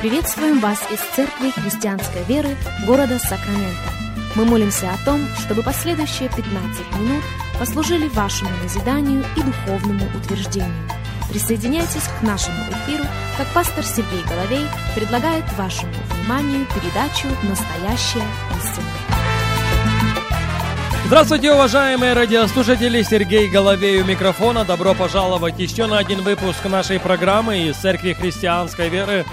Приветствуем вас из Церкви Христианской Веры города Сакраменто. Мы молимся о том, чтобы последующие 15 минут послужили вашему назиданию и духовному утверждению. Присоединяйтесь к нашему эфиру, как пастор Сергей Головей предлагает вашему вниманию передачу «Настоящая истина». Здравствуйте, уважаемые радиослушатели! Сергей Головей у микрофона. Добро пожаловать еще на один выпуск нашей программы из Церкви Христианской Веры.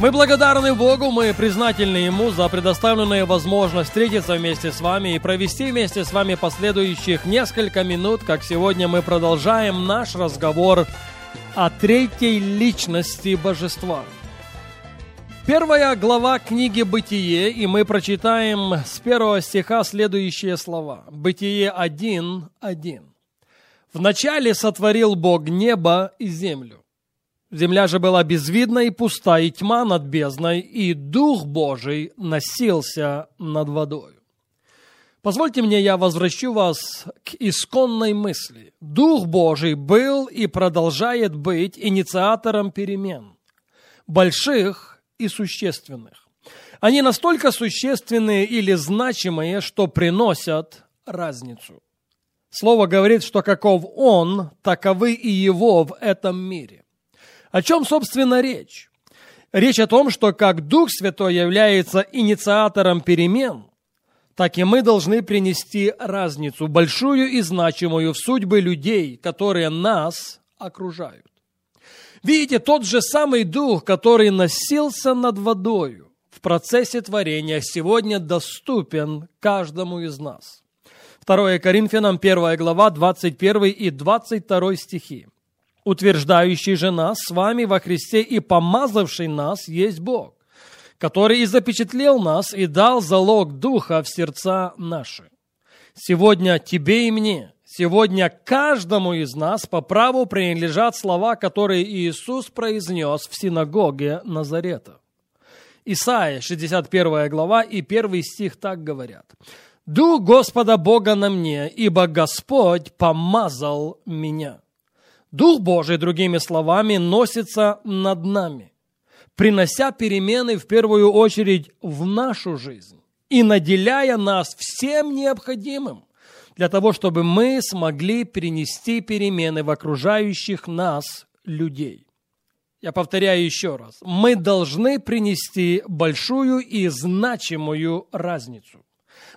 Мы благодарны Богу, мы признательны Ему за предоставленную возможность встретиться вместе с вами и провести вместе с вами последующих несколько минут, как сегодня мы продолжаем наш разговор о третьей личности Божества. Первая глава книги «Бытие», и мы прочитаем с первого стиха следующие слова. «Бытие 1.1. «Вначале сотворил Бог небо и землю. Земля же была безвидна и пуста, и тьма над бездной, и Дух Божий носился над водой. Позвольте мне, я возвращу вас к исконной мысли. Дух Божий был и продолжает быть инициатором перемен, больших и существенных. Они настолько существенные или значимые, что приносят разницу. Слово говорит, что каков Он, таковы и Его в этом мире. О чем, собственно, речь? Речь о том, что как Дух Святой является инициатором перемен, так и мы должны принести разницу, большую и значимую в судьбы людей, которые нас окружают. Видите, тот же самый Дух, который носился над водою в процессе творения, сегодня доступен каждому из нас. 2 Коринфянам 1 глава 21 и 22 стихи утверждающий же нас с вами во Христе и помазавший нас есть Бог, который и запечатлел нас и дал залог Духа в сердца наши. Сегодня тебе и мне, сегодня каждому из нас по праву принадлежат слова, которые Иисус произнес в синагоге Назарета. Исайя, 61 глава и 1 стих так говорят. «Дух Господа Бога на мне, ибо Господь помазал меня». Дух Божий, другими словами, носится над нами, принося перемены в первую очередь в нашу жизнь и наделяя нас всем необходимым для того, чтобы мы смогли принести перемены в окружающих нас людей. Я повторяю еще раз. Мы должны принести большую и значимую разницу.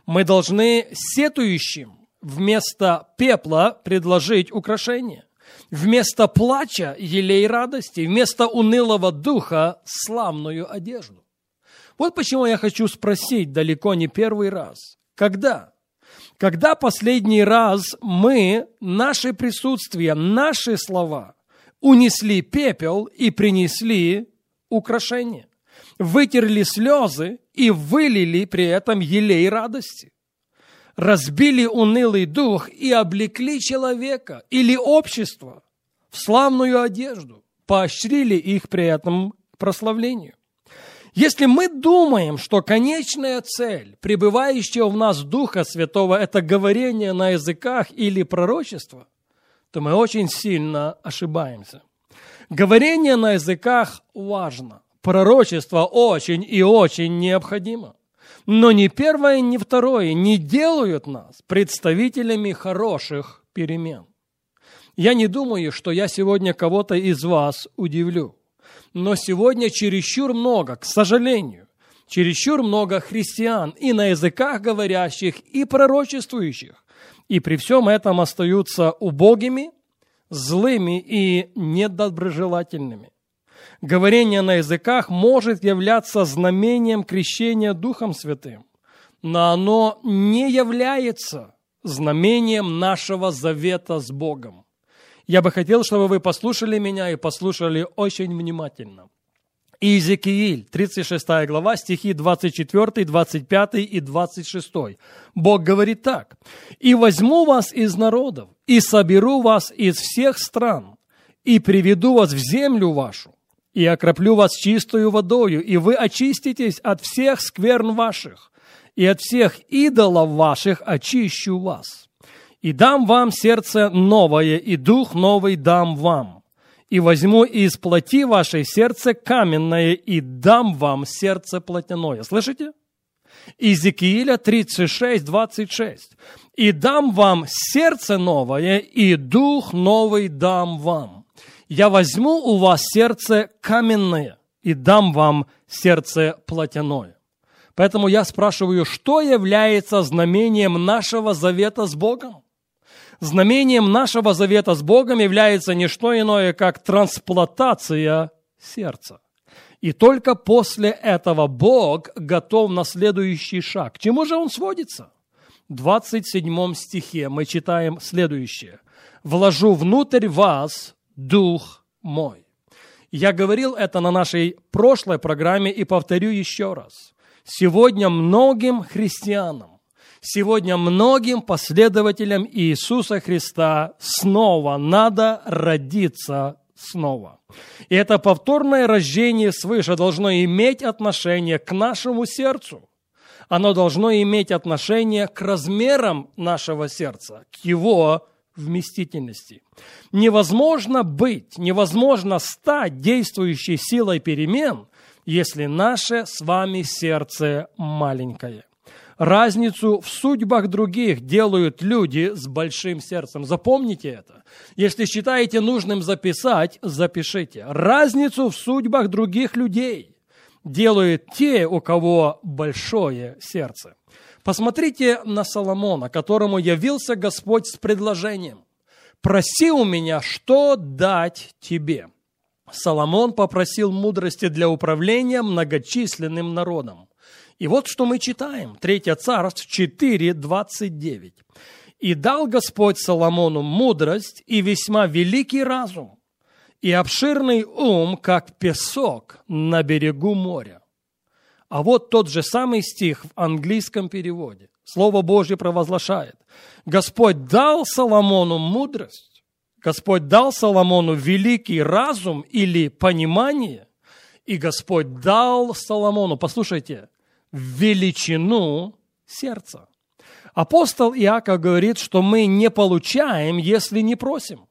Мы должны сетующим вместо пепла предложить украшение. Вместо плача елей радости, вместо унылого духа славную одежду. Вот почему я хочу спросить далеко не первый раз. Когда? Когда последний раз мы, наше присутствие, наши слова унесли пепел и принесли украшение, вытерли слезы и вылили при этом елей радости? Разбили унылый дух и облекли человека или общество в славную одежду, поощрили их при этом к прославлению. Если мы думаем, что конечная цель пребывающего в нас Духа Святого – это говорение на языках или пророчество, то мы очень сильно ошибаемся. Говорение на языках важно, пророчество очень и очень необходимо. Но ни первое, ни второе не делают нас представителями хороших перемен. Я не думаю, что я сегодня кого-то из вас удивлю. Но сегодня чересчур много, к сожалению, чересчур много христиан и на языках говорящих, и пророчествующих. И при всем этом остаются убогими, злыми и недоброжелательными. Говорение на языках может являться знамением крещения Духом Святым, но оно не является знамением нашего завета с Богом. Я бы хотел, чтобы вы послушали меня и послушали очень внимательно. Иезекииль, 36 глава, стихи 24, 25 и 26. Бог говорит так. «И возьму вас из народов, и соберу вас из всех стран, и приведу вас в землю вашу, и окроплю вас чистою водою, и вы очиститесь от всех скверн ваших, и от всех идолов ваших очищу вас. И дам вам сердце новое, и дух новый дам вам, и возьму из плоти вашей сердце каменное и дам вам сердце плотяное. Слышите? Иезекииля 36, 26. «И дам вам сердце новое, и дух новый дам вам. Я возьму у вас сердце каменное, и дам вам сердце плотяное». Поэтому я спрашиваю, что является знамением нашего завета с Богом? Знамением нашего завета с Богом является не что иное, как трансплантация сердца. И только после этого Бог готов на следующий шаг. К чему же он сводится? В 27 стихе мы читаем следующее. «Вложу внутрь вас Дух мой». Я говорил это на нашей прошлой программе и повторю еще раз. Сегодня многим христианам, сегодня многим последователям Иисуса Христа снова надо родиться снова. И это повторное рождение свыше должно иметь отношение к нашему сердцу. Оно должно иметь отношение к размерам нашего сердца, к его вместительности. Невозможно быть, невозможно стать действующей силой перемен, если наше с вами сердце маленькое. Разницу в судьбах других делают люди с большим сердцем. Запомните это. Если считаете нужным записать, запишите. Разницу в судьбах других людей делают те, у кого большое сердце. Посмотрите на Соломона, которому явился Господь с предложением. «Проси у меня, что дать тебе». Соломон попросил мудрости для управления многочисленным народом. И вот что мы читаем. Третье царство 4, 29. «И дал Господь Соломону мудрость и весьма великий разум, и обширный ум, как песок на берегу моря». А вот тот же самый стих в английском переводе. Слово Божье провозглашает. Господь дал Соломону мудрость, Господь дал Соломону великий разум или понимание, и Господь дал Соломону, послушайте, величину сердца. Апостол Иаков говорит, что мы не получаем, если не просим.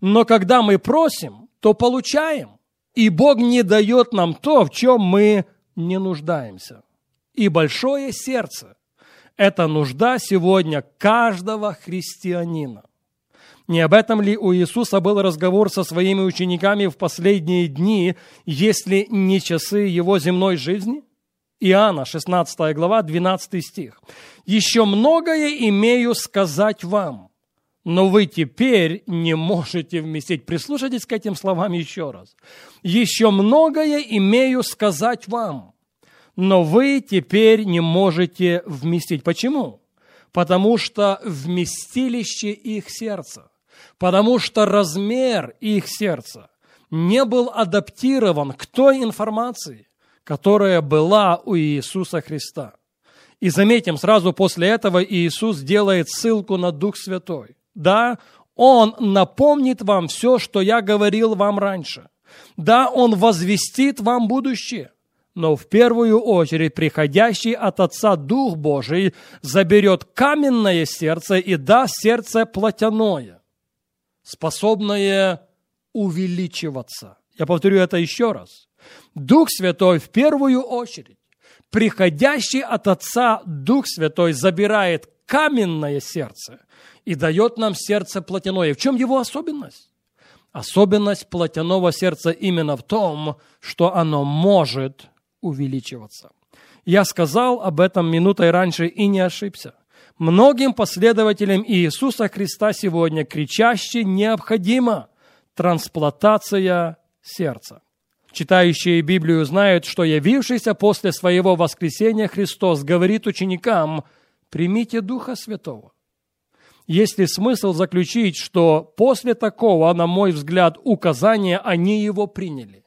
Но когда мы просим, то получаем. И Бог не дает нам то, в чем мы не нуждаемся. И большое сердце – это нужда сегодня каждого христианина. Не об этом ли у Иисуса был разговор со своими учениками в последние дни, если не часы его земной жизни – Иоанна, 16 глава, 12 стих. «Еще многое имею сказать вам, но вы теперь не можете вместить». Прислушайтесь к этим словам еще раз. «Еще многое имею сказать вам, но вы теперь не можете вместить». Почему? Потому что вместилище их сердца, потому что размер их сердца не был адаптирован к той информации, которая была у Иисуса Христа. И заметим, сразу после этого Иисус делает ссылку на Дух Святой. Да, Он напомнит вам все, что я говорил вам раньше. Да, Он возвестит вам будущее. Но в первую очередь приходящий от Отца Дух Божий заберет каменное сердце и даст сердце плотяное, способное увеличиваться. Я повторю это еще раз. Дух Святой в первую очередь, приходящий от Отца Дух Святой забирает каменное сердце и дает нам сердце плотяное. В чем его особенность? Особенность плотяного сердца именно в том, что оно может увеличиваться. Я сказал об этом минутой раньше и не ошибся. Многим последователям Иисуса Христа сегодня кричаще необходима трансплантация сердца. Читающие Библию знают, что явившийся после своего воскресения Христос говорит ученикам, примите Духа Святого. Есть ли смысл заключить, что после такого, на мой взгляд, указания они его приняли?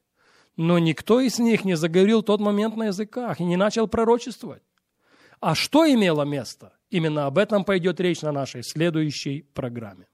Но никто из них не заговорил тот момент на языках и не начал пророчествовать. А что имело место? Именно об этом пойдет речь на нашей следующей программе.